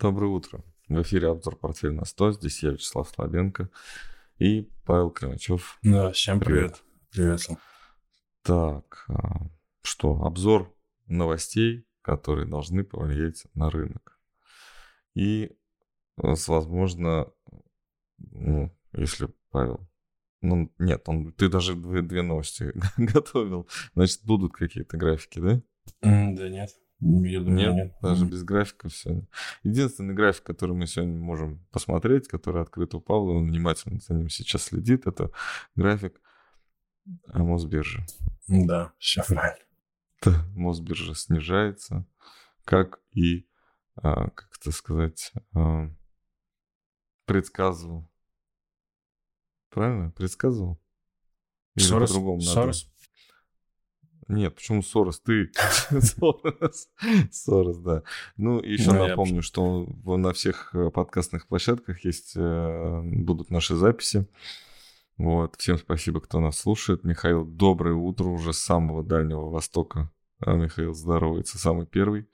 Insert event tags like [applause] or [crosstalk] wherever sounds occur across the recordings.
Доброе утро. В эфире обзор «Портфель на 100». Здесь я, Вячеслав Слабенко и Павел Кремачев. Да, всем привет. Привет. привет. Так, а, что, обзор новостей, которые должны повлиять на рынок. И, возможно, ну, если Павел... Ну, нет, он, ты даже две, две новости [laughs] готовил. Значит, будут какие-то графики, да? да нет. Я думаю, нет, нет, даже без графика все. Единственный график, который мы сегодня можем посмотреть, который открыт у Павла, он внимательно за ним сейчас следит, это график Мосбиржи. Да, все правильно. [laughs] Мосбиржа снижается, как и, а, как это сказать, а, предсказывал. Правильно? Предсказывал? Или Сорос, по-другому Сорос? Нет, почему Сорос? Ты. [laughs] Сорос. Сорос, да. Ну, еще ну, напомню, я... что на всех э, подкастных площадках есть, э, будут наши записи. Вот. Всем спасибо, кто нас слушает. Михаил, доброе утро уже с самого Дальнего Востока. А Михаил здоровается, самый первый.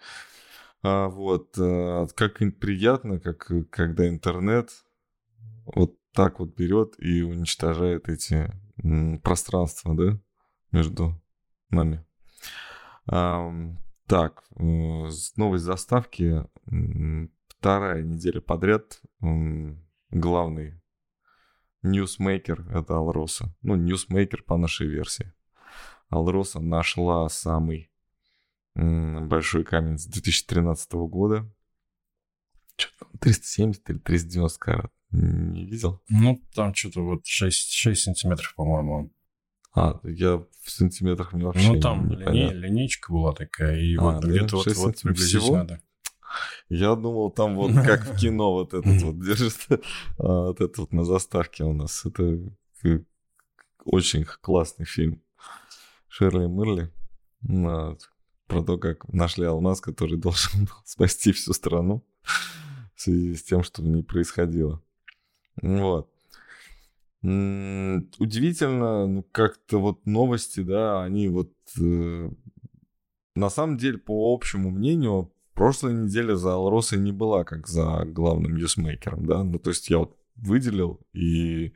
А, вот. А, как приятно, как, когда интернет вот так вот берет и уничтожает эти пространства, да, между нами. Так, новость заставки. Вторая неделя подряд главный ньюсмейкер — это Алроса. Ну, ньюсмейкер по нашей версии. Алроса нашла самый большой камень с 2013 года. Что там, 370 или 390 карат? Не видел? Ну, там что-то вот 6, 6 сантиметров, по-моему, а, я в сантиметрах мне вообще Ну, там не линейка была такая, и а, вот да? где-то вот, вот приблизительно, да. Я думал, там вот как в кино вот этот вот держит, [laughs] а, вот это вот на заставке у нас. Это очень классный фильм. Шерли Мырли. Про то, как нашли алмаз, который [laughs] должен был спасти всю страну в связи с тем, что в ней происходило. Вот. Удивительно, ну, как-то вот новости, да, они вот... Э, на самом деле, по общему мнению, прошлой неделе за Алросой не была как за главным ньюсмейкером, да, ну, то есть я вот выделил и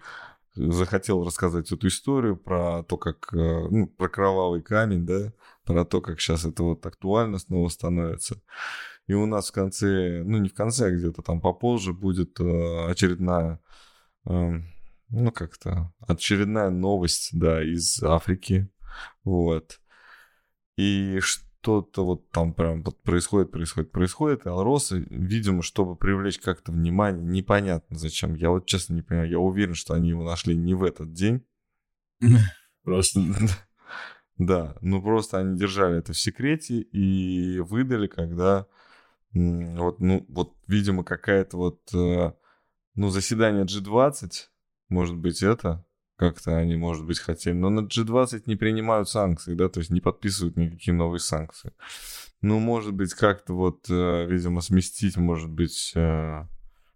захотел рассказать эту историю про то, как, э, ну, про кровавый камень, да, про то, как сейчас это вот актуально снова становится. И у нас в конце, ну, не в конце, а где-то там попозже будет э, очередная эм, ну, как-то очередная новость, да, из Африки, вот. И что-то вот там прям вот происходит, происходит, происходит, и Алросы, видимо, чтобы привлечь как-то внимание, непонятно зачем. Я вот честно не понимаю, я уверен, что они его нашли не в этот день. [laughs] Просто... [laughs] Да, ну просто они держали это в секрете и выдали, когда вот, ну, вот, видимо, какая-то вот, э, ну, заседание G20, может быть, это как-то они, может быть, хотели. Но на G20 не принимают санкции, да, то есть не подписывают никакие новые санкции. Ну, может быть, как-то вот, э, видимо, сместить, может быть, э,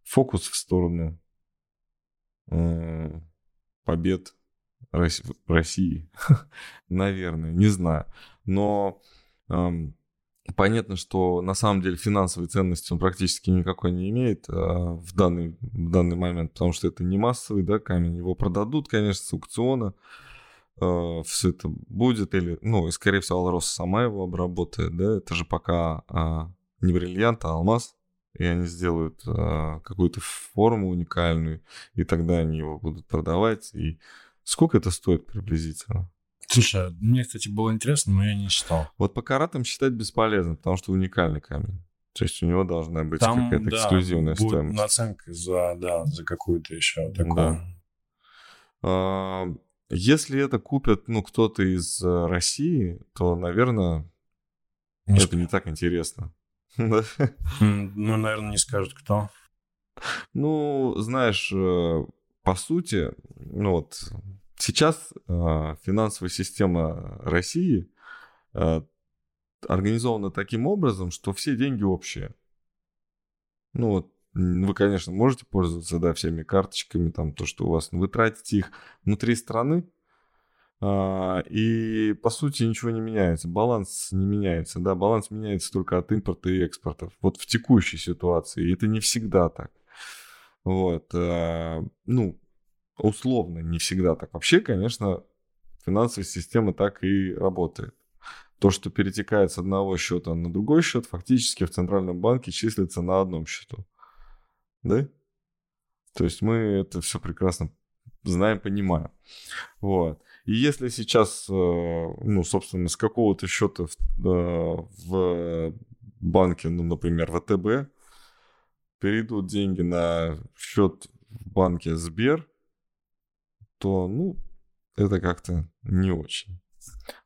фокус в сторону э, побед России. [laughs] Наверное, не знаю. Но Понятно, что на самом деле финансовой ценности он практически никакой не имеет а, в, данный, в данный момент, потому что это не массовый да, камень. Его продадут, конечно, с аукциона. А, все это будет, или, ну, и, скорее всего, Алрос сама его обработает, да, это же пока а, не бриллиант, а алмаз, и они сделают а, какую-то форму уникальную, и тогда они его будут продавать, и сколько это стоит приблизительно? Слушай, а мне, кстати, было интересно, но я не считал. Вот по каратам считать бесполезно, потому что уникальный камень. То есть у него должна быть Там, какая-то да, эксклюзивная будет стоимость. наценка за, да, за какую-то еще такую. Да. А, если это купят, ну, кто-то из э, России, то, наверное, не это не так интересно. [laughs] Ну, наверное, не скажут, кто. Ну, знаешь, э, по сути, ну вот Сейчас э, финансовая система России э, организована таким образом, что все деньги общие. Ну вот, вы, конечно, можете пользоваться, да, всеми карточками, там, то, что у вас, но вы тратите их внутри страны, э, и, по сути, ничего не меняется. Баланс не меняется, да, баланс меняется только от импорта и экспорта. Вот в текущей ситуации. И это не всегда так. Вот. А, ну, условно, не всегда так. Вообще, конечно, финансовая система так и работает. То, что перетекает с одного счета на другой счет, фактически в Центральном банке числится на одном счету. Да? То есть мы это все прекрасно знаем, понимаем. Вот. И если сейчас, э, ну, собственно, с какого-то счета в, э, в банке, ну, например, ВТБ, перейдут деньги на счет в банке Сбер, то, ну, это как-то не очень.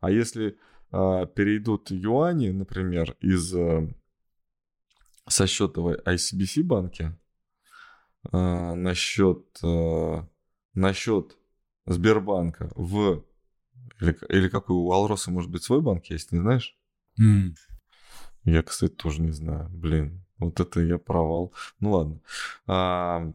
А если а, перейдут юани, например, из а, со счета в ICBC банке а, на счет а, на счет Сбербанка в... Или, или какой у Алроса, может быть, свой банк есть, не знаешь? Mm. Я, кстати, тоже не знаю. Блин, вот это я провал. Ну ладно. А,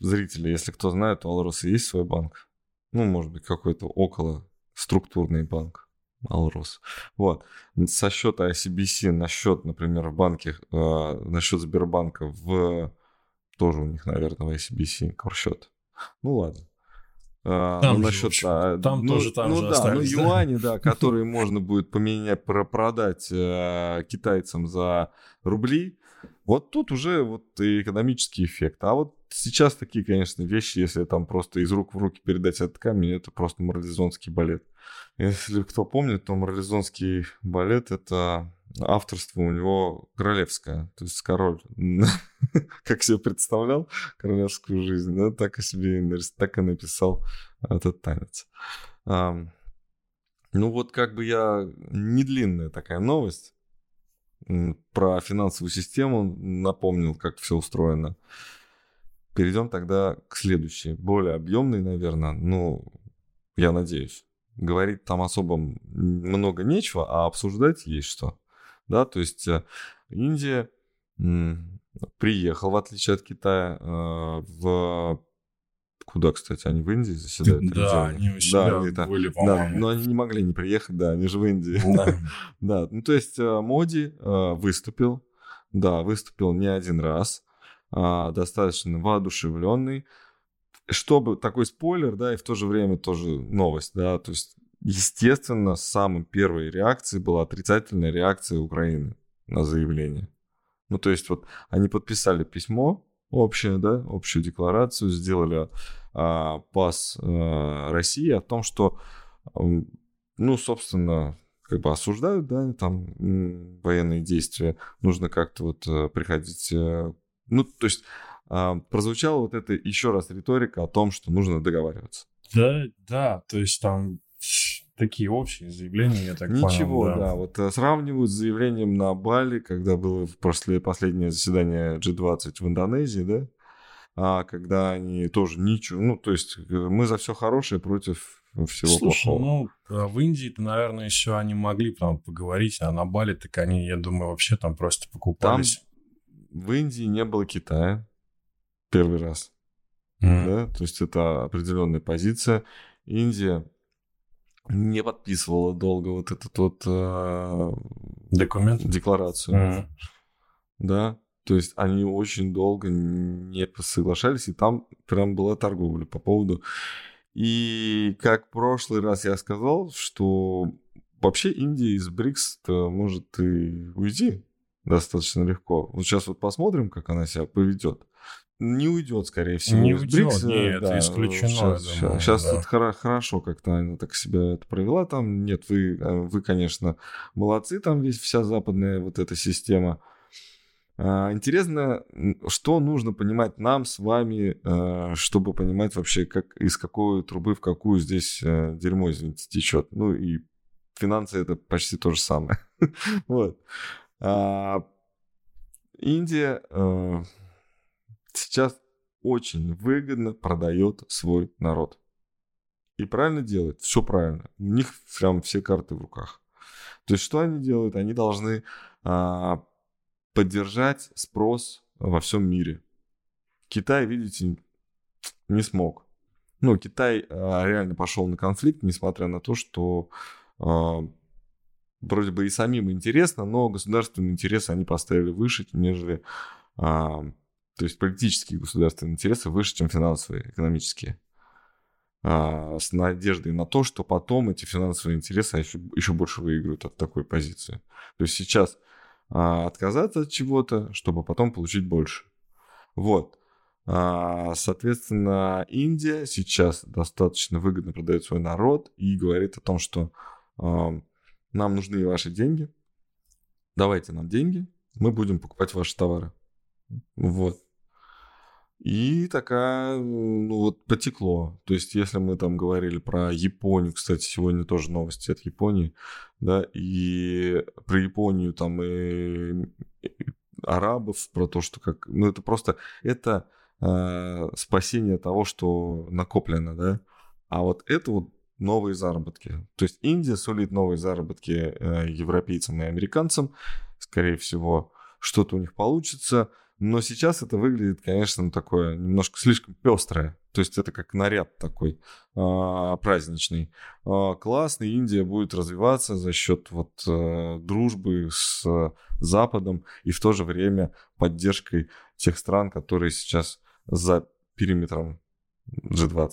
зрители, если кто знает, у Алроса есть свой банк? Ну, может быть, какой-то около структурный банк. Алрос. Вот. Со счета ICBC на счет, например, в банке, э, на счет Сбербанка в... Тоже у них, наверное, в ICBC корсчет. Ну ладно. А, там ну, насчет, же, а, там ну, тоже там ну, же да, остались, ну, юани, да, [laughs] которые можно будет поменять, продать э, китайцам за рубли. Вот тут уже вот и экономический эффект. А вот сейчас такие, конечно, вещи, если там просто из рук в руки передать этот камень, это просто морализонский балет. Если кто помнит, то морализонский балет — это авторство у него королевское, то есть король, [laughs] как себе представлял королевскую жизнь, да, так и себе так и написал этот танец. Ну вот как бы я не длинная такая новость про финансовую систему напомнил, как все устроено. Перейдем тогда к следующей, более объемной, наверное, ну, я надеюсь. Говорить там особо много нечего, а обсуждать есть что да, то есть э, Индия приехал, в отличие от Китая, э, в Куда, кстати, они в Индии заседают? Да, они у себя да, это, были, Да, но они не могли не приехать, да, они же в Индии. Да. [laughs] да, ну то есть э, Моди выступил, да, выступил не один раз, а, достаточно воодушевленный. Чтобы такой спойлер, да, и в то же время тоже новость, да, то есть Естественно, самой первой реакцией была отрицательная реакция Украины на заявление. Ну, то есть вот они подписали письмо общее, да, общую декларацию, сделали а, пас а, России о том, что, ну, собственно, как бы осуждают, да, там военные действия, нужно как-то вот э, приходить, э, ну, то есть а, прозвучала вот эта еще раз риторика о том, что нужно договариваться. Да, да, то есть там такие общие заявления, я так Ничего, понял, да. да. Вот э, сравнивают с заявлением на Бали, когда было после последнее заседание G20 в Индонезии, да, а когда они тоже ничего, ну, то есть э, мы за все хорошее против всего Слушай, плохого. ну, а в Индии-то, наверное, еще они могли там поговорить, а на Бали так они, я думаю, вообще там просто покупались. Там в Индии не было Китая первый раз, mm. да, то есть это определенная позиция. Индия не подписывала долго вот этот вот э, документ, декларацию. Mm. Да, то есть они очень долго не соглашались, и там прям была торговля по поводу. И как в прошлый раз я сказал, что вообще Индия из БРИКС может и уйти достаточно легко. Вот сейчас вот посмотрим, как она себя поведет не уйдет, скорее всего. Не уйдет, БРИКС, нет, да, это исключено. Сейчас, думаю, сейчас да. это хорошо как-то она так себя это провела там. Нет, вы, э, вы, конечно, молодцы, там весь вся западная вот эта система. А, интересно, что нужно понимать нам с вами, э, чтобы понимать вообще, как, из какой трубы в какую здесь э, дерьмо, извините, течет. Ну и финансы это почти то же самое. [laughs] вот. А, Индия сейчас очень выгодно продает свой народ. И правильно делает, все правильно. У них прям все карты в руках. То есть что они делают? Они должны а, поддержать спрос во всем мире. Китай, видите, не смог. Ну, Китай а, реально пошел на конфликт, несмотря на то, что а, вроде бы и самим интересно, но государственные интересы они поставили выше, нежели... А, то есть политические государственные интересы выше, чем финансовые, экономические. А, с надеждой на то, что потом эти финансовые интересы еще, еще больше выиграют от такой позиции. То есть сейчас а, отказаться от чего-то, чтобы потом получить больше. Вот. А, соответственно, Индия сейчас достаточно выгодно продает свой народ и говорит о том, что а, нам нужны ваши деньги, давайте нам деньги, мы будем покупать ваши товары. Вот. И такая, ну вот, потекло. То есть, если мы там говорили про Японию, кстати, сегодня тоже новости от Японии, да, и про Японию там и, арабов, про то, что как... Ну, это просто... Это э, спасение того, что накоплено, да. А вот это вот новые заработки. То есть Индия сулит новые заработки э, европейцам и американцам. Скорее всего, что-то у них получится. Но сейчас это выглядит, конечно, такое немножко слишком пестрое. То есть это как наряд такой а, праздничный. А, классный. Индия будет развиваться за счет вот а, дружбы с а, Западом и в то же время поддержкой тех стран, которые сейчас за периметром G20.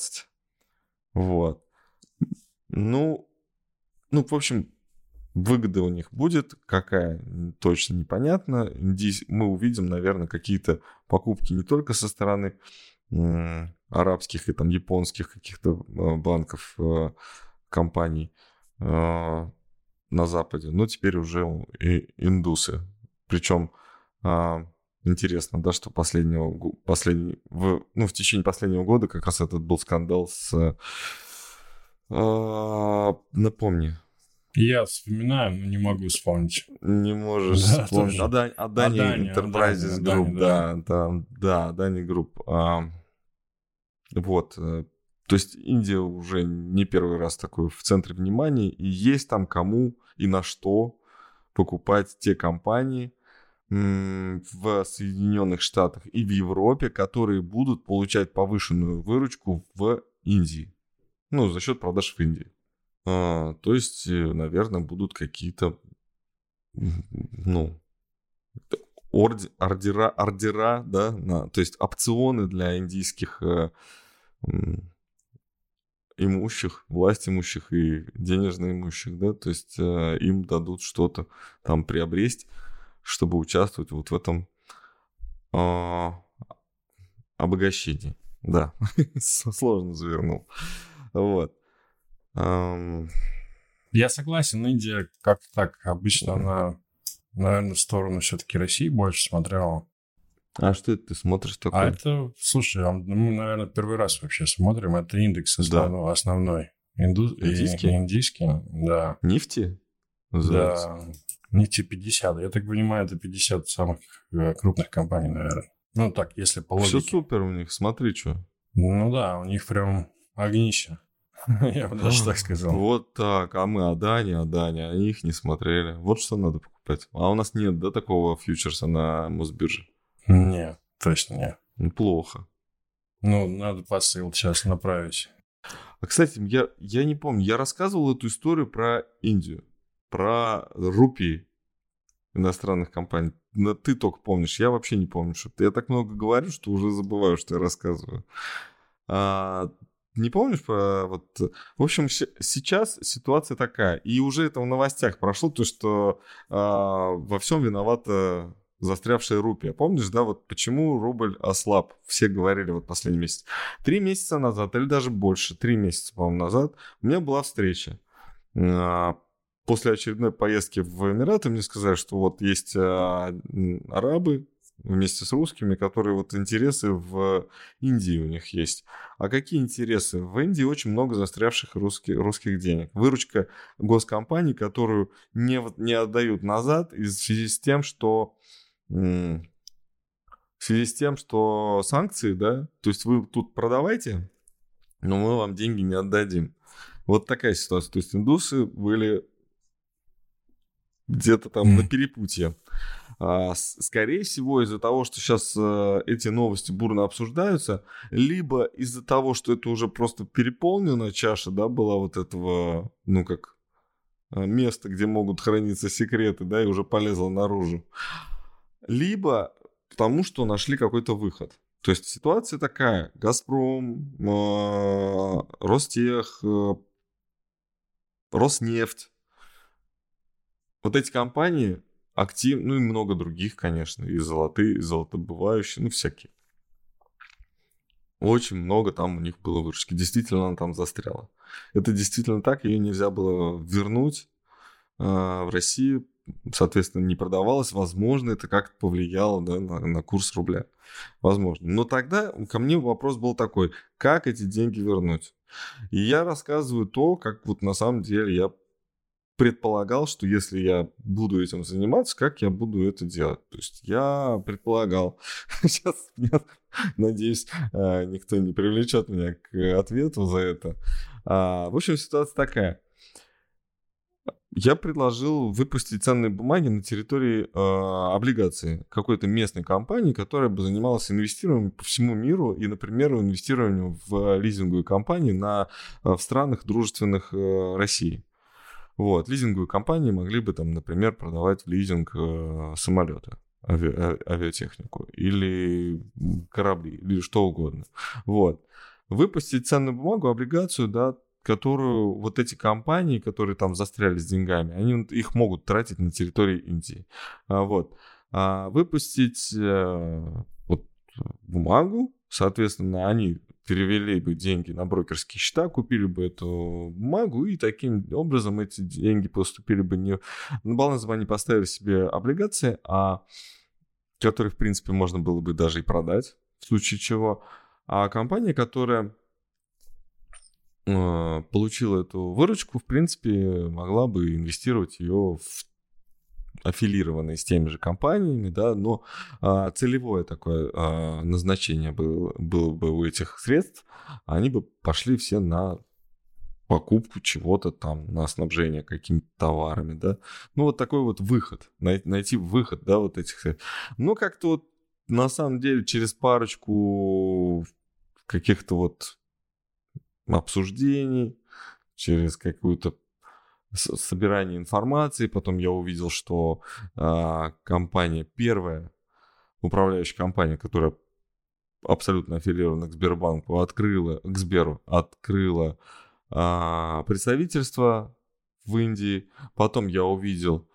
Вот. Ну, ну, в общем, Выгода у них будет, какая точно непонятно. Здесь мы увидим, наверное, какие-то покупки не только со стороны арабских и там японских каких-то а, банков, а, компаний а, на Западе, но теперь уже и индусы. Причем интересно, да, что последнего, последний, в, ну, в течение последнего года как раз этот был скандал с... Напомни, я вспоминаю, но не могу вспомнить. Не можешь да, вспомнить. Адани, Адани Enterprises Adani, Group, Adani, да, да, да, Адани Group. А, вот. Э, то есть Индия уже не первый раз такой в центре внимания, и есть там кому и на что покупать те компании в Соединенных Штатах и в Европе, которые будут получать повышенную выручку в Индии. Ну, за счет продаж в Индии. А, то есть, э, наверное, будут какие-то, ну, орди, ордера, ордера, да, на, то есть опционы для индийских э, имущих, власть имущих и денежно имущих, да, то есть э, им дадут что-то там приобрести, чтобы участвовать вот в этом э, обогащении. Да, [laughs] сложно завернул. Вот. Я согласен, Индия как так обычно она, наверное, в сторону все-таки России больше смотрела. А что это ты смотришь такое? А это, слушай, мы, наверное, первый раз вообще смотрим. Это индекс основной. Да. основной. Инду... Индийский? Индийский, да. Нефти? Да. Нефти 50. Я так понимаю, это 50 самых э, крупных компаний, наверное. Ну так, если по логике. Все супер у них, смотри, что. Ну да, у них прям огнище. [laughs] Я бы даже так сказал. Вот так. А мы Адани, Адани, а их не смотрели. Вот что надо покупать. А у нас нет, да, такого фьючерса на Мосбирже? Нет, точно нет. Ну, плохо. Ну, надо посыл сейчас направить. А, кстати, я, я не помню, я рассказывал эту историю про Индию, про рупии иностранных компаний. Но ты только помнишь, я вообще не помню, что я так много говорю, что уже забываю, что я рассказываю. А, не помнишь про вот... В общем, сейчас ситуация такая. И уже это в новостях прошло, то, что э, во всем виновата застрявшая рупия. Помнишь, да, вот почему рубль ослаб? Все говорили вот последний месяц. Три месяца назад, или даже больше, три месяца, по-моему, назад, у меня была встреча. Э, после очередной поездки в Эмираты мне сказали, что вот есть э, арабы, вместе с русскими, которые вот интересы в Индии у них есть. А какие интересы? В Индии очень много застрявших русских, русских денег. Выручка госкомпаний, которую не, не отдают назад в связи с тем, что в связи с тем, что санкции, да, то есть вы тут продавайте, но мы вам деньги не отдадим. Вот такая ситуация. То есть индусы были где-то там на перепутье. А, скорее всего, из-за того, что сейчас э, эти новости бурно обсуждаются, либо из-за того, что это уже просто переполненная чаша, да, была вот этого, ну как, э, места, где могут храниться секреты, да, и уже полезла наружу. Либо потому, что нашли какой-то выход. То есть ситуация такая. Газпром, э, Ростех, Роснефть. Вот эти компании актив, ну и много других, конечно, и золотые, и золотобывающие, ну всякие. Очень много там у них было выручки. Действительно, она там застряла. Это действительно так, ее нельзя было вернуть э, в России, соответственно, не продавалась. Возможно, это как-то повлияло да, на, на курс рубля. Возможно. Но тогда ко мне вопрос был такой, как эти деньги вернуть? И я рассказываю то, как вот на самом деле я предполагал, что если я буду этим заниматься, как я буду это делать. То есть я предполагал, [laughs] сейчас, надеюсь, а, никто не привлечет меня к ответу за это. А, в общем, ситуация такая. Я предложил выпустить ценные бумаги на территории э, облигации какой-то местной компании, которая бы занималась инвестированием по всему миру и, например, инвестированием в лизинговые компании на, в странах, дружественных э, России. Вот, лизинговые компании могли бы там, например, продавать в лизинг э, самолеты, ави, а, авиатехнику или корабли, или что угодно. Вот. Выпустить ценную бумагу, облигацию, да, которую вот эти компании, которые там застряли с деньгами, они их могут тратить на территории Индии. А, вот. А выпустить э, вот бумагу, соответственно, они перевели бы деньги на брокерские счета, купили бы эту бумагу, и таким образом эти деньги поступили бы не... На баланс бы они поставили себе облигации, а которые, в принципе, можно было бы даже и продать, в случае чего. А компания, которая э, получила эту выручку, в принципе, могла бы инвестировать ее в аффилированные с теми же компаниями, да, но а, целевое такое а, назначение было, было бы у этих средств, они бы пошли все на покупку чего-то там, на снабжение какими-то товарами, да. Ну, вот такой вот выход, найти выход, да, вот этих средств. Но как-то вот на самом деле через парочку каких-то вот обсуждений, через какую-то собирание информации. Потом я увидел, что э, компания первая, управляющая компания, которая абсолютно аффилирована к Сбербанку, открыла, к Сберу, открыла э, представительство в Индии. Потом я увидел,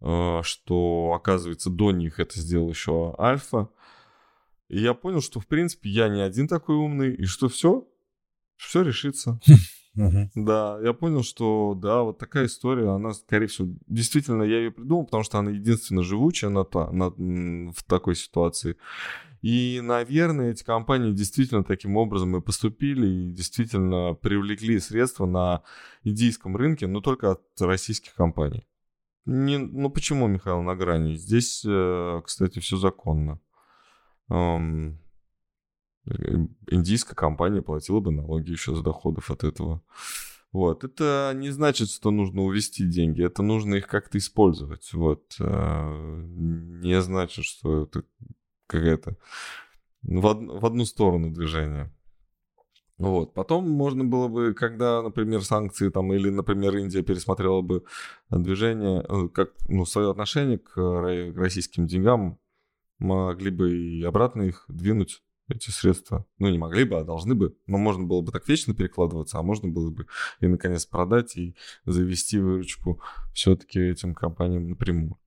э, что, оказывается, до них это сделал еще Альфа. И я понял, что, в принципе, я не один такой умный, и что все, все решится. [laughs] Угу. Да, я понял, что да, вот такая история, она, скорее всего, действительно, я ее придумал, потому что она единственно живучая на, та, на, в такой ситуации. И, наверное, эти компании действительно таким образом и поступили, и действительно привлекли средства на индийском рынке, но только от российских компаний. Не, ну почему, Михаил, на грани? Здесь, э, кстати, все законно индийская компания платила бы налоги еще с доходов от этого. Вот. Это не значит, что нужно увести деньги, это нужно их как-то использовать. Вот. Э, не значит, что это какая-то од... в одну сторону движение. Вот. Потом можно было бы, когда, например, санкции там, или, например, Индия пересмотрела бы движение, э, как, ну, свое отношение к российским деньгам, могли бы и обратно их двинуть эти средства. Ну, не могли бы, а должны бы. Но можно было бы так вечно перекладываться, а можно было бы и, наконец, продать и завести выручку все-таки этим компаниям напрямую.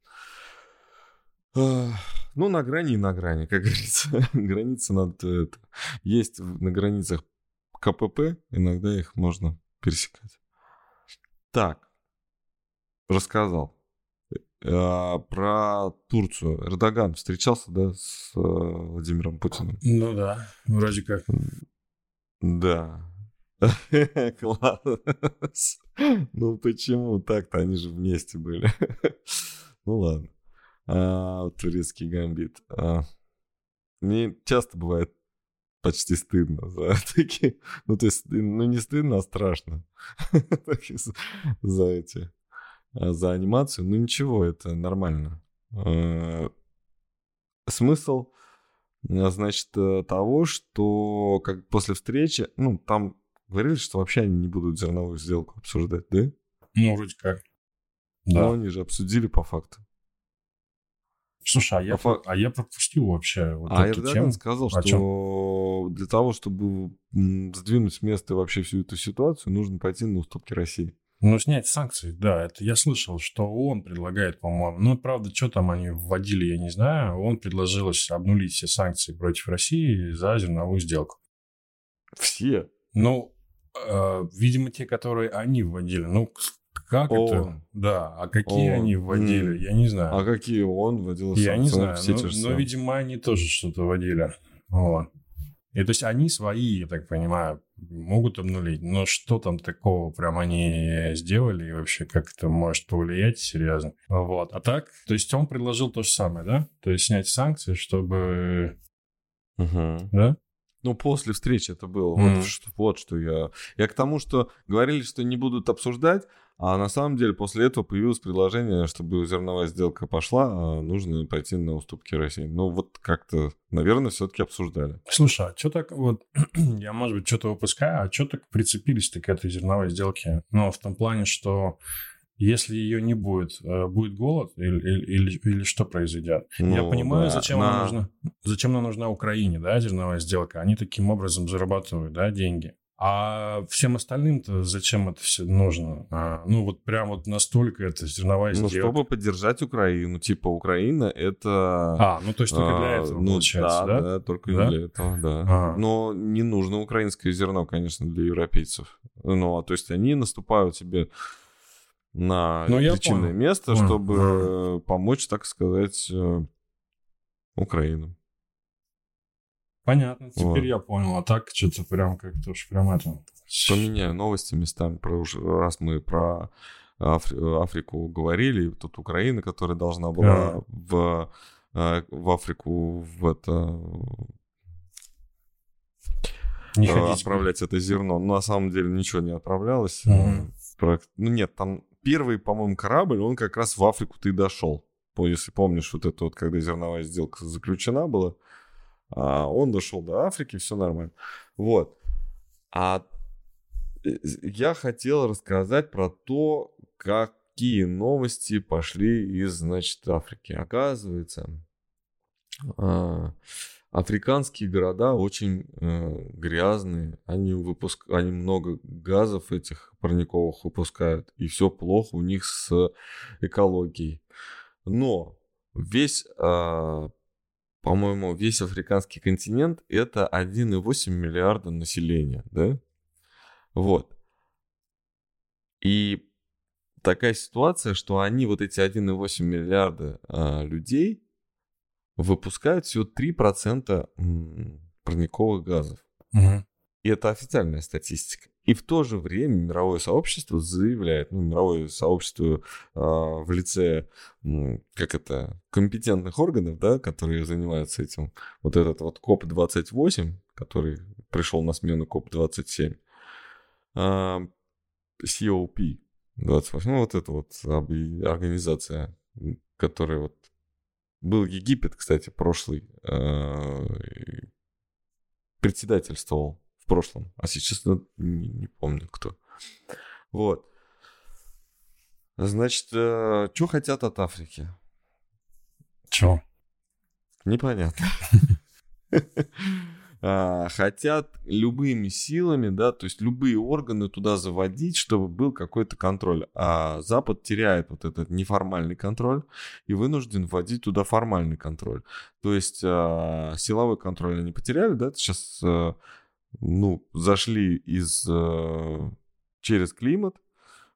Ну, на грани и на грани, как [laughs] говорится. Границы надо... Это, есть на границах КПП, иногда их можно пересекать. Так, рассказал. А, про Турцию. Эрдоган встречался, да, с э, Владимиром Путиным? Ну да, вроде как. Да. [laughs] Класс. Ну почему так-то? Они же вместе были. [laughs] Ну ладно. А, турецкий гамбит. А, мне часто бывает почти стыдно за [laughs] такие... Ну, то есть, ну, не стыдно, а страшно. за эти за анимацию. Ну ничего, это нормально. А, смысл, э, значит, э, того, что как после встречи, ну, там говорили, что вообще они не будут зерновую сделку обсуждать, да? Ну, вроде как. Да. Но они же обсудили по факту. Слушай, а я, по... а я пропустил вообще вот а эту тему. сказал, что чем? для того, чтобы сдвинуть с места вообще всю эту ситуацию, нужно пойти на уступки России. Ну, снять санкции, да, это я слышал, что он предлагает, по-моему. Ну, правда, что там они вводили, я не знаю. Он предложил обнулить все санкции против России за зерновую сделку. Все? Ну, э, видимо, те, которые они вводили. Ну, как О. это? Да, а какие О. они вводили, я не знаю. А какие он вводил санкции? Я не знаю, но, но, видимо, они тоже что-то вводили. Вот. И то есть они свои, я так понимаю, могут обнулить. Но что там такого прям они сделали и вообще как это может повлиять серьезно? Вот. А так, то есть он предложил то же самое, да? То есть снять санкции, чтобы... Угу. Да? Ну, после встречи это было. Mm. Вот, вот что я... Я к тому, что говорили, что не будут обсуждать, а на самом деле после этого появилось предложение, чтобы зерновая сделка пошла, а нужно пойти на уступки России. Ну вот как-то, наверное, все-таки обсуждали. Слушай, а что так вот, [clears throat] я, может быть, что-то выпускаю, а что так прицепились-то к этой зерновой сделке? Ну, в том плане, что если ее не будет, э, будет голод или, или, или что произойдет? Ну, Я понимаю, да, зачем, на... она нужна, зачем она нужна Украине, да, зерновая сделка. Они таким образом зарабатывают, да, деньги. А всем остальным-то зачем это все нужно? А, ну, вот прям вот настолько это зерновая сделка. Ну, чтобы поддержать Украину. Типа, Украина это... А, ну, то есть только для а, этого, ну, получается, да? Да, да только да? для этого, да. А. Но не нужно украинское зерно, конечно, для европейцев. Ну, а то есть они наступают себе на ну, причинное место, понял. чтобы а. помочь, так сказать, э, Украину. Понятно, теперь вот. я понял. А так что-то прям как-то уж прям это... Поменяю новости местами, про, раз мы про Афри, Африку говорили, тут Украина, которая должна была yeah. в, э, в Африку в это не э, отправлять это зерно. Но на самом деле ничего не отправлялось. Про, ну нет, там первый, по-моему, корабль, он как раз в Африку-то и дошел. Если помнишь, вот это вот, когда зерновая сделка заключена была, а он дошел до Африки, все нормально. Вот. А я хотел рассказать про то, какие новости пошли из, значит, Африки. Оказывается, а, африканские города очень э, грязные, они, выпуск... они много газов этих парниковых выпускают, и все плохо у них с экологией. Но весь э, по-моему, весь африканский континент это 1,8 миллиарда населения, да? Вот. И такая ситуация, что они, вот эти 1,8 миллиарда а, людей, выпускают всего 3% парниковых газов. Угу. И это официальная статистика. И в то же время мировое сообщество заявляет, ну, мировое сообщество э, в лице, ну, как это, компетентных органов, да, которые занимаются этим, вот этот вот КОП-28, который пришел на смену КОП-27, э, COP 28, ну, вот эта вот организация, которая вот был Египет, кстати, прошлый, э, председательствовал прошлом, а сейчас ну, не, не помню кто. Вот. Значит, э, что хотят от Африки? Чё? Непонятно. [laughs] А, хотят любыми силами, да, то есть любые органы туда заводить, чтобы был какой-то контроль. А Запад теряет вот этот неформальный контроль и вынужден вводить туда формальный контроль. То есть а, силовой контроль они потеряли, да, сейчас ну, зашли из, э, через климат,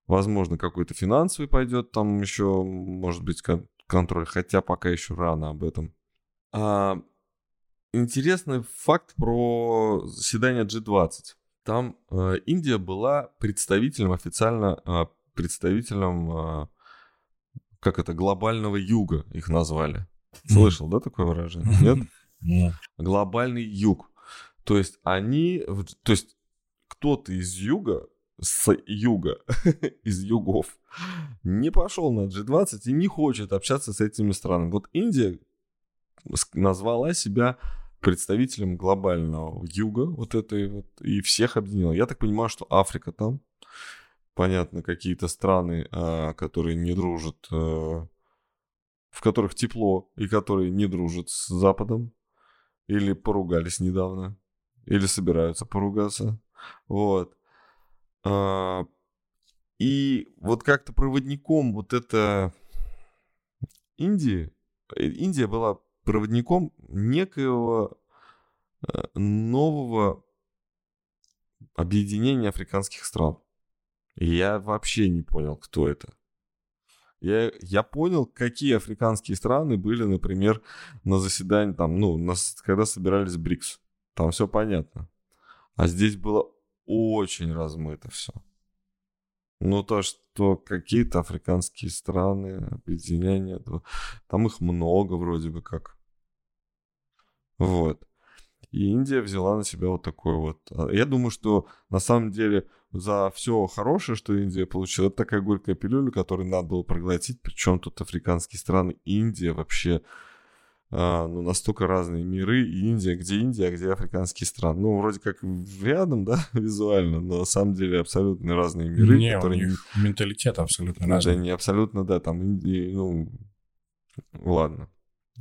возможно, какой-то финансовый пойдет, там еще, может быть, контроль, хотя пока еще рано об этом. А, интересный факт про заседание G20. Там э, Индия была представителем официально, э, представителем, э, как это, глобального юга их назвали. Слышал, да, такое выражение? Нет. Глобальный юг. То есть они, то есть кто-то из юга, с юга, [laughs] из югов, не пошел на G20 и не хочет общаться с этими странами. Вот Индия назвала себя представителем глобального юга вот этой вот и всех объединила. Я так понимаю, что Африка там, понятно, какие-то страны, а, которые не дружат, э, в которых тепло и которые не дружат с Западом, или поругались недавно, или собираются поругаться, вот. А, и вот как-то проводником вот это Индии, э, Индия была проводником некоего э, нового объединения африканских стран. И я вообще не понял, кто это. Я, я понял, какие африканские страны были, например, на заседании, там, ну, на, когда собирались БРИКС. Там все понятно. А здесь было очень размыто все. Ну, то, что какие-то африканские страны, объединения, там их много вроде бы как. Вот. И Индия взяла на себя вот такой вот. А я думаю, что на самом деле за все хорошее, что Индия получила, это такая горькая пилюля, которую надо было проглотить. Причем тут африканские страны, Индия вообще а, ну, настолько разные миры, и Индия, где Индия, а где африканские страны. Ну, вроде как рядом, [laughs] да, визуально, но на самом деле абсолютно разные миры. Не, которые... у них менталитет абсолютно разный. Да, не абсолютно, да, там Индии, ну, ладно.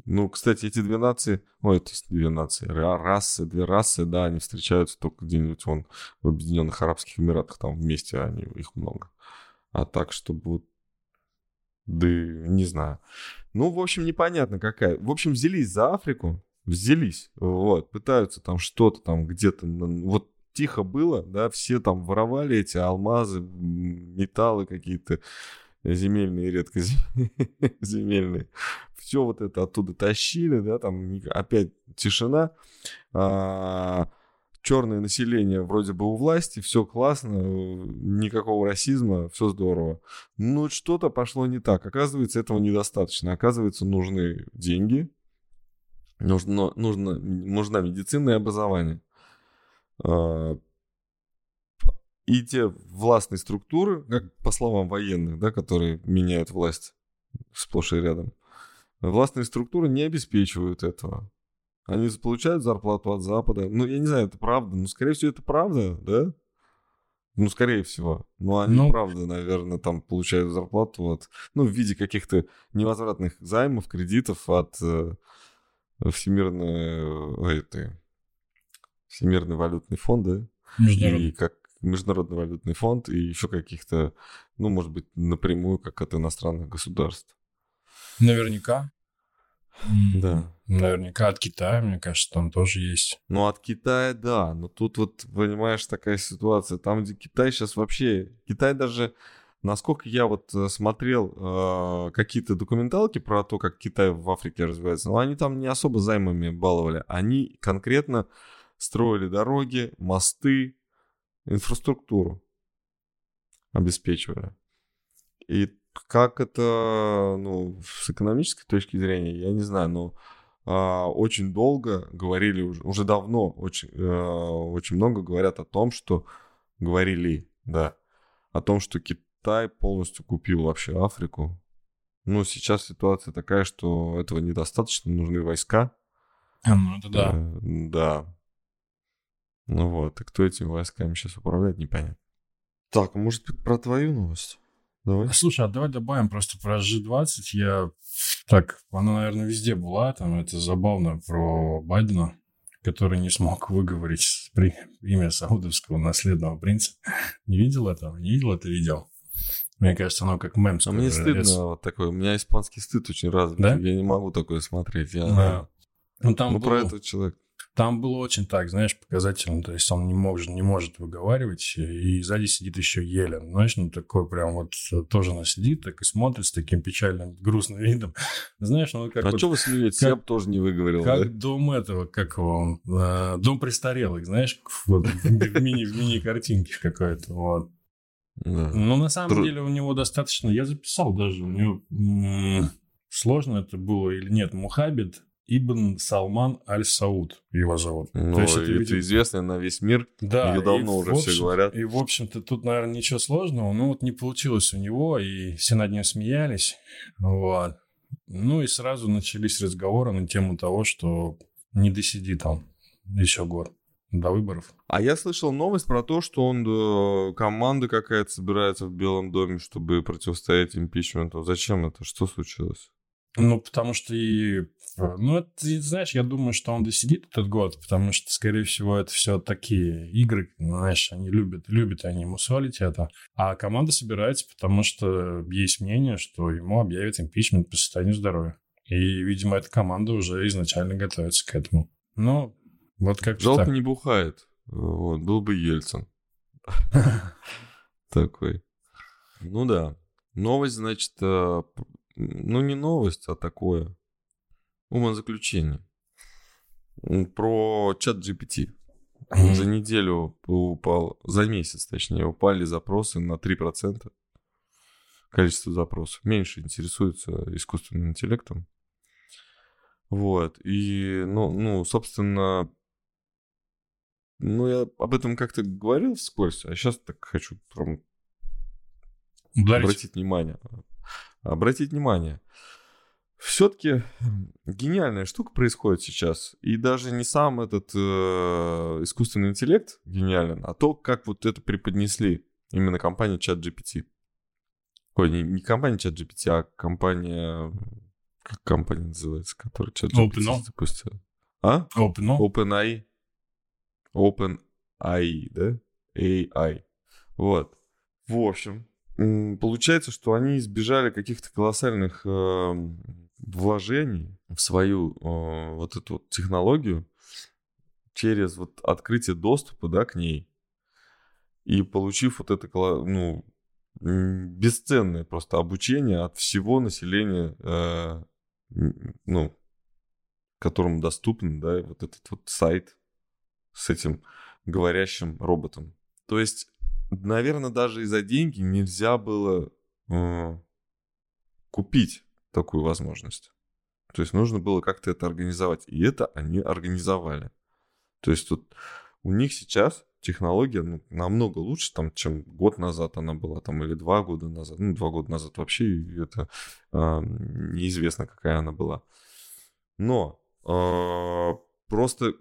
Ну, кстати, эти две нации, ой, это две нации, расы, две расы, да, они встречаются только где-нибудь вон в Объединенных Арабских Эмиратах, там вместе они, их много. А так, чтобы вот, да не знаю. Ну, в общем, непонятно какая. В общем, взялись за Африку, взялись, вот, пытаются там что-то там где-то, вот тихо было, да, все там воровали эти алмазы, металлы какие-то земельные, редко [laughs] земельные. Все вот это оттуда тащили, да, там опять тишина. А, черное население вроде бы у власти, все классно, никакого расизма, все здорово. Но что-то пошло не так. Оказывается, этого недостаточно. Оказывается, нужны деньги, нужно, нужно, нужна медицина и образование. А, и те властные структуры, как по словам военных, да, которые меняют власть сплошь и рядом, властные структуры не обеспечивают этого. Они получают зарплату от Запада. Ну, я не знаю, это правда. Ну, скорее всего, это правда, да? Ну, скорее всего. Ну, они, ну, правда, наверное, там получают зарплату от... Ну, в виде каких-то невозвратных займов, кредитов от э, Всемирной... Этой, Всемирный валютный фонд, да? И как Международный валютный фонд, и еще каких-то, ну, может быть, напрямую, как от иностранных государств. Наверняка. Да. Наверняка от Китая, мне кажется, там тоже есть. Ну, от Китая, да. Но тут вот, понимаешь, такая ситуация. Там, где Китай сейчас вообще... Китай даже... Насколько я вот э, смотрел э, какие-то документалки про то, как Китай в Африке развивается, но они там не особо займами баловали. Они конкретно строили дороги, мосты, инфраструктуру обеспечивали. И как это, ну, с экономической точки зрения, я не знаю, но а, очень долго говорили уже, уже давно очень, а, очень много говорят о том, что говорили, да, о том, что Китай полностью купил вообще Африку. Ну, сейчас ситуация такая, что этого недостаточно, нужны войска. А, ну, это да. Э, да. Ну вот, и кто этими войсками сейчас управляет, непонятно. Так, может быть, про твою новость? Давай. Слушай, а давай добавим просто про G20. Я так, она, наверное, везде была. Там это забавно про Байдена, который не смог выговорить имя саудовского наследного принца. Не видел этого? Не видел это видео? Мне кажется, оно как мем. А мне стыдно вот такое. У меня испанский стыд очень развит. Да? Я не могу такое смотреть. Я... Да. Ну, там ну был... про этого человека. Там было очень так, знаешь, показательно. То есть он не может, не может выговаривать, и сзади сидит еще Елен. Знаешь, ну такой прям вот тоже она сидит, так и смотрит с таким печальным, грустным видом. [laughs] Знаешь, ну как... А вот, что вы смеетесь? Я бы тоже не выговорил. Как да? дом этого, как его, э, дом престарелых, знаешь, вот, в мини, в мини-картинке какой-то, вот. Да. Но на самом Тру... деле у него достаточно... Я записал даже, у него... Сложно это было или нет. Мухаббит Ибн Салман Аль-Сауд его зовут. Ну, То есть это, это известно на весь мир. Да. Ее давно уже общем, все говорят. И, в общем-то, тут, наверное, ничего сложного. Ну, вот не получилось у него, и все над ним смеялись. Вот. Ну и сразу начались разговоры на тему того, что не досиди там еще год до выборов. А я слышал новость про то, что он э, команда какая-то собирается в Белом доме, чтобы противостоять импичменту. Зачем это? Что случилось? Ну, потому что и... Ну, это, знаешь, я думаю, что он досидит этот год, потому что, скорее всего, это все такие игры, знаешь, они любят, любят они мусолить это. А команда собирается, потому что есть мнение, что ему объявят импичмент по состоянию здоровья. И, видимо, эта команда уже изначально готовится к этому. Ну, вот как Жалко так. не бухает. Вот, был бы Ельцин. [laughs] Такой. Ну да. Новость, значит, э, ну не новость, а такое умозаключение. Про чат GPT. За неделю упал, за месяц точнее, упали запросы на 3%. Количество запросов. Меньше интересуются искусственным интеллектом. Вот. И, ну, ну, собственно, ну, я об этом как-то говорил вскользь, а сейчас так хочу прям Ударить. обратить внимание. Обратить внимание. Все-таки гениальная штука происходит сейчас. И даже не сам этот э, искусственный интеллект гениален, а то, как вот это преподнесли именно компания ChatGPT. Ой, не, не компания ChatGPT, а компания... Как компания называется, которая ChatGPT Open запустила? А? Open OpenAI. OpenAI, да? AI. Вот. В общем, получается, что они избежали каких-то колоссальных э, вложений в свою э, вот эту вот технологию через вот открытие доступа, да, к ней. И получив вот это, ну, бесценное просто обучение от всего населения, э, ну, которому доступен, да, вот этот вот сайт с этим говорящим роботом. То есть, наверное, даже и за деньги нельзя было э, купить такую возможность. То есть нужно было как-то это организовать. И это они организовали. То есть тут у них сейчас технология ну, намного лучше, там, чем год назад она была, там, или два года назад. Ну, два года назад вообще это э, неизвестно, какая она была. Но э, просто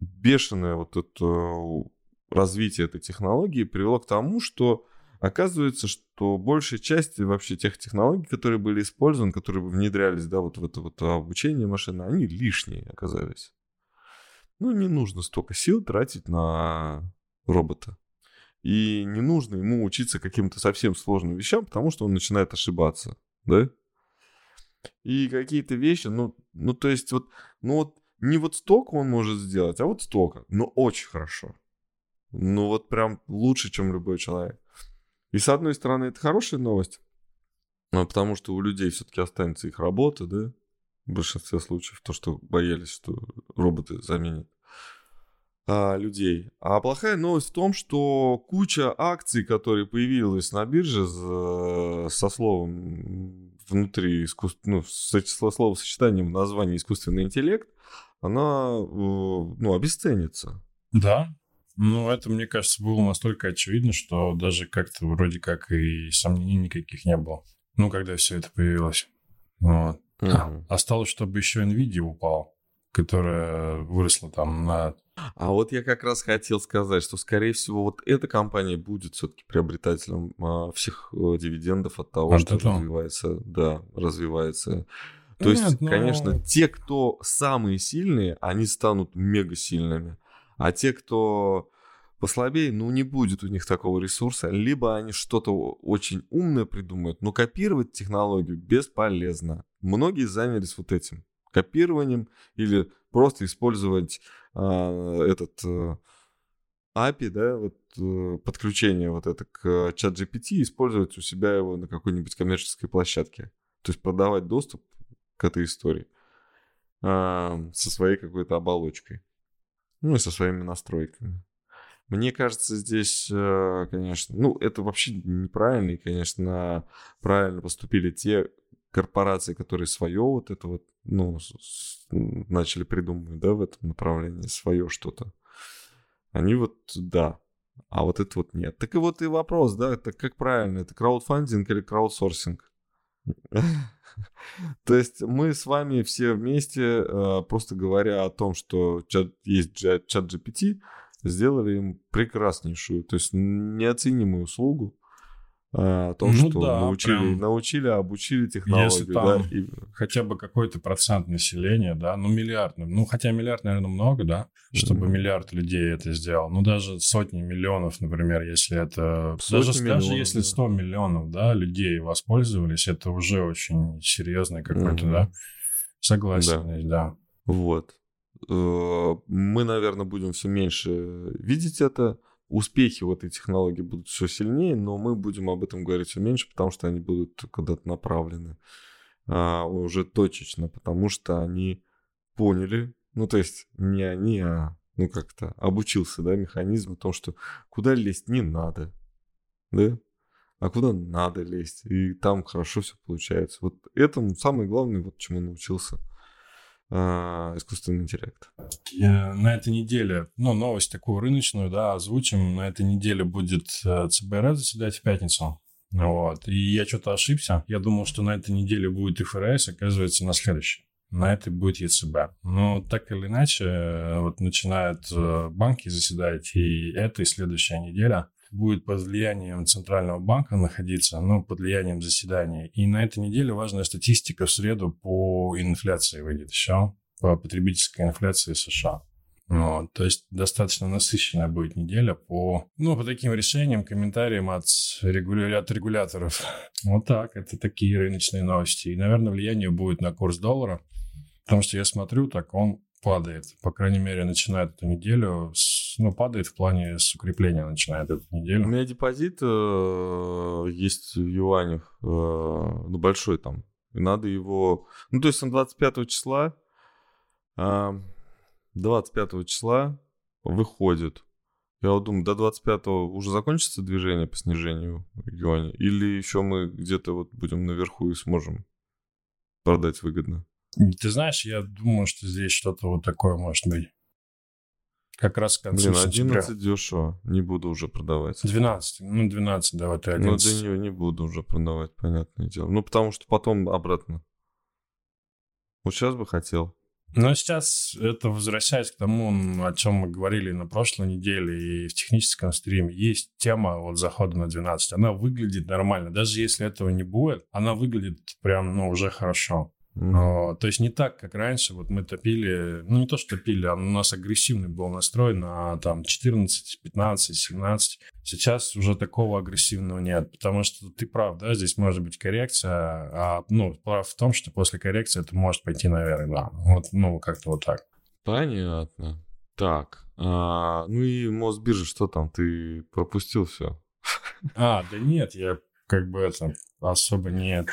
бешеное вот это развитие этой технологии привело к тому, что оказывается, что большая часть вообще тех технологий, которые были использованы, которые внедрялись, да, вот в это вот обучение машины, они лишние оказались. Ну, не нужно столько сил тратить на робота. И не нужно ему учиться каким-то совсем сложным вещам, потому что он начинает ошибаться, да? И какие-то вещи, ну, ну, то есть вот, ну вот не вот столько он может сделать, а вот столько. Но очень хорошо. Ну вот прям лучше, чем любой человек. И с одной стороны, это хорошая новость, ну, потому что у людей все-таки останется их работа, да, в большинстве случаев, то, что боялись, что роботы заменят а, людей. А плохая новость в том, что куча акций, которые появилась на бирже со словом внутри искусств... ну, с словосочетанием в названии искусственный интеллект, она, э, ну, обесценится. Да. Ну, это, мне кажется, было настолько очевидно, что даже как-то вроде как и сомнений никаких не было. Ну, когда все это появилось. Вот. Угу. Осталось, чтобы еще NVIDIA упал, которая выросла там на... А вот я как раз хотел сказать, что, скорее всего, вот эта компания будет все-таки приобретателем а, всех а, дивидендов от того, от что этого? развивается, да, развивается то Нет, есть, но... конечно, те, кто самые сильные, они станут мега сильными. А те, кто послабее, ну, не будет у них такого ресурса. Либо они что-то очень умное придумают, но копировать технологию бесполезно. Многие занялись вот этим. Копированием или просто использовать а, этот а, API, да, вот а, подключение вот это к чат GPT, использовать у себя его на какой-нибудь коммерческой площадке. То есть продавать доступ к этой истории а, со своей какой-то оболочкой. Ну и со своими настройками. Мне кажется, здесь, э, конечно, ну, это вообще неправильно, и, конечно, правильно поступили те корпорации, которые свое вот это вот, ну, начали придумывать, да, в этом направлении, свое что-то. Они вот, да, а вот это вот нет. Так и вот и вопрос, да, это как правильно, это краудфандинг или краудсорсинг? [laughs] То есть мы с вами все вместе, э, просто говоря о том, что есть чат GPT, сделали им прекраснейшую, то есть неоценимую услугу, о том, ну, что да, научили, прям... научили, обучили технологию. Если там да, и... хотя бы какой-то процент населения, да, ну миллиард, ну хотя миллиард, наверное, много, да, чтобы mm-hmm. миллиард людей это сделал. Ну даже сотни миллионов, например, если это... Сотни даже, миллионов, даже если 100 да. миллионов, да, людей воспользовались, это уже очень серьезный какой-то, mm-hmm. да, согласен, да. да. Вот. Э, мы, наверное, будем все меньше видеть это, успехи в этой технологии будут все сильнее, но мы будем об этом говорить все меньше, потому что они будут куда-то направлены а, уже точечно, потому что они поняли, ну то есть не они, а ну как-то обучился, да, механизм о том, что куда лезть не надо, да, а куда надо лезть, и там хорошо все получается. Вот этому самое главное, вот чему научился – искусственный интеллект. На этой неделе, ну, новость такую рыночную, да, озвучим. На этой неделе будет э, ЦБР заседать в пятницу. Вот. И я что-то ошибся. Я думал, что на этой неделе будет ФРС, оказывается, на следующей. На этой будет ЕЦБ. Но так или иначе, э, вот начинают э, банки заседать, и эта, и следующая неделя будет под влиянием Центрального банка находиться, ну, под влиянием заседания. И на этой неделе важная статистика в среду по инфляции выйдет еще, по потребительской инфляции США. Вот, то есть достаточно насыщенная будет неделя по, ну, по таким решениям, комментариям от, регуля... от регуляторов. [laughs] Вот так, это такие рыночные новости. И, наверное, влияние будет на курс доллара, потому что я смотрю, так он падает. По крайней мере, начинает эту неделю, с, ну, падает в плане с укрепления начинает эту неделю. У меня депозит э, есть в юанях, э, ну, большой там. И надо его... Ну, то есть он 25 числа, э, 25 числа выходит. Я вот думаю, до 25 уже закончится движение по снижению юаня? Или еще мы где-то вот будем наверху и сможем продать выгодно? Ты знаешь, я думаю, что здесь что-то вот такое может быть. Как раз к концу Блин, 11 сентября. дешево. Не буду уже продавать. 12. Ну, 12, давай ты 11. Ну, до нее не буду уже продавать, понятное дело. Ну, потому что потом обратно. Вот сейчас бы хотел. Но сейчас это возвращаясь к тому, о чем мы говорили на прошлой неделе и в техническом стриме, есть тема вот захода на 12. Она выглядит нормально. Даже если этого не будет, она выглядит прям, ну, уже хорошо. Но, то есть не так, как раньше. Вот мы топили, ну не то, что топили, а у нас агрессивный был настрой на там 14, 15, 17. Сейчас уже такого агрессивного нет, потому что ты прав, да, здесь может быть коррекция, а, ну, прав в том, что после коррекции это может пойти наверх, да. Вот, ну, как-то вот так. Понятно. Так, а, ну и Мосбиржа, что там, ты пропустил все? А, да нет, я как бы это особо нет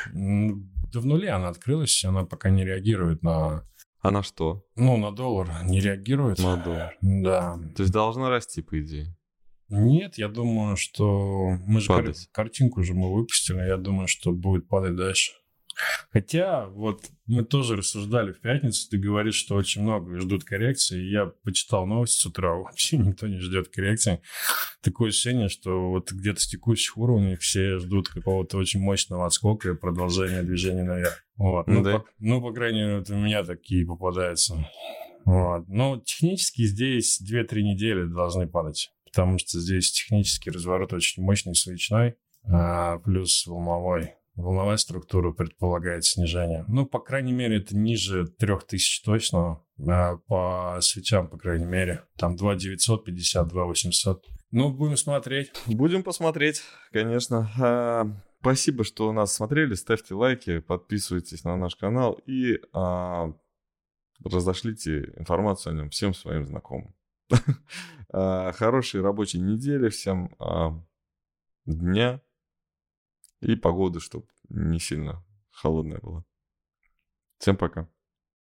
да в нуле она открылась, она пока не реагирует на... А на что? Ну, на доллар не реагирует. На доллар. Да. То есть должна расти, по идее? Нет, я думаю, что мы же кар... картинку же мы выпустили, я думаю, что будет падать дальше. Хотя, вот мы тоже рассуждали в пятницу, ты говоришь, что очень много ждут коррекции. Я почитал новости с утра, [laughs] вообще никто не ждет коррекции. Такое ощущение, что вот где-то с текущих уровней все ждут какого-то очень мощного отскока и продолжения движения наверх. Вот. Ну, ну, да. по, ну, по крайней мере, вот у меня такие попадаются. Вот. Но технически здесь 2-3 недели должны падать, потому что здесь технический разворот очень мощный, свечной, а, плюс волновой волновая структура предполагает снижение. Ну, по крайней мере, это ниже 3000 точно. А по свечам, по крайней мере. Там 2950, 2800. Ну, будем смотреть. Будем посмотреть, конечно. А, спасибо, что у нас смотрели. Ставьте лайки, подписывайтесь на наш канал и а, разошлите информацию о нем всем своим знакомым. [laughs] А, хорошей рабочей недели всем. Дня и погода, чтобы не сильно холодная была. Всем пока.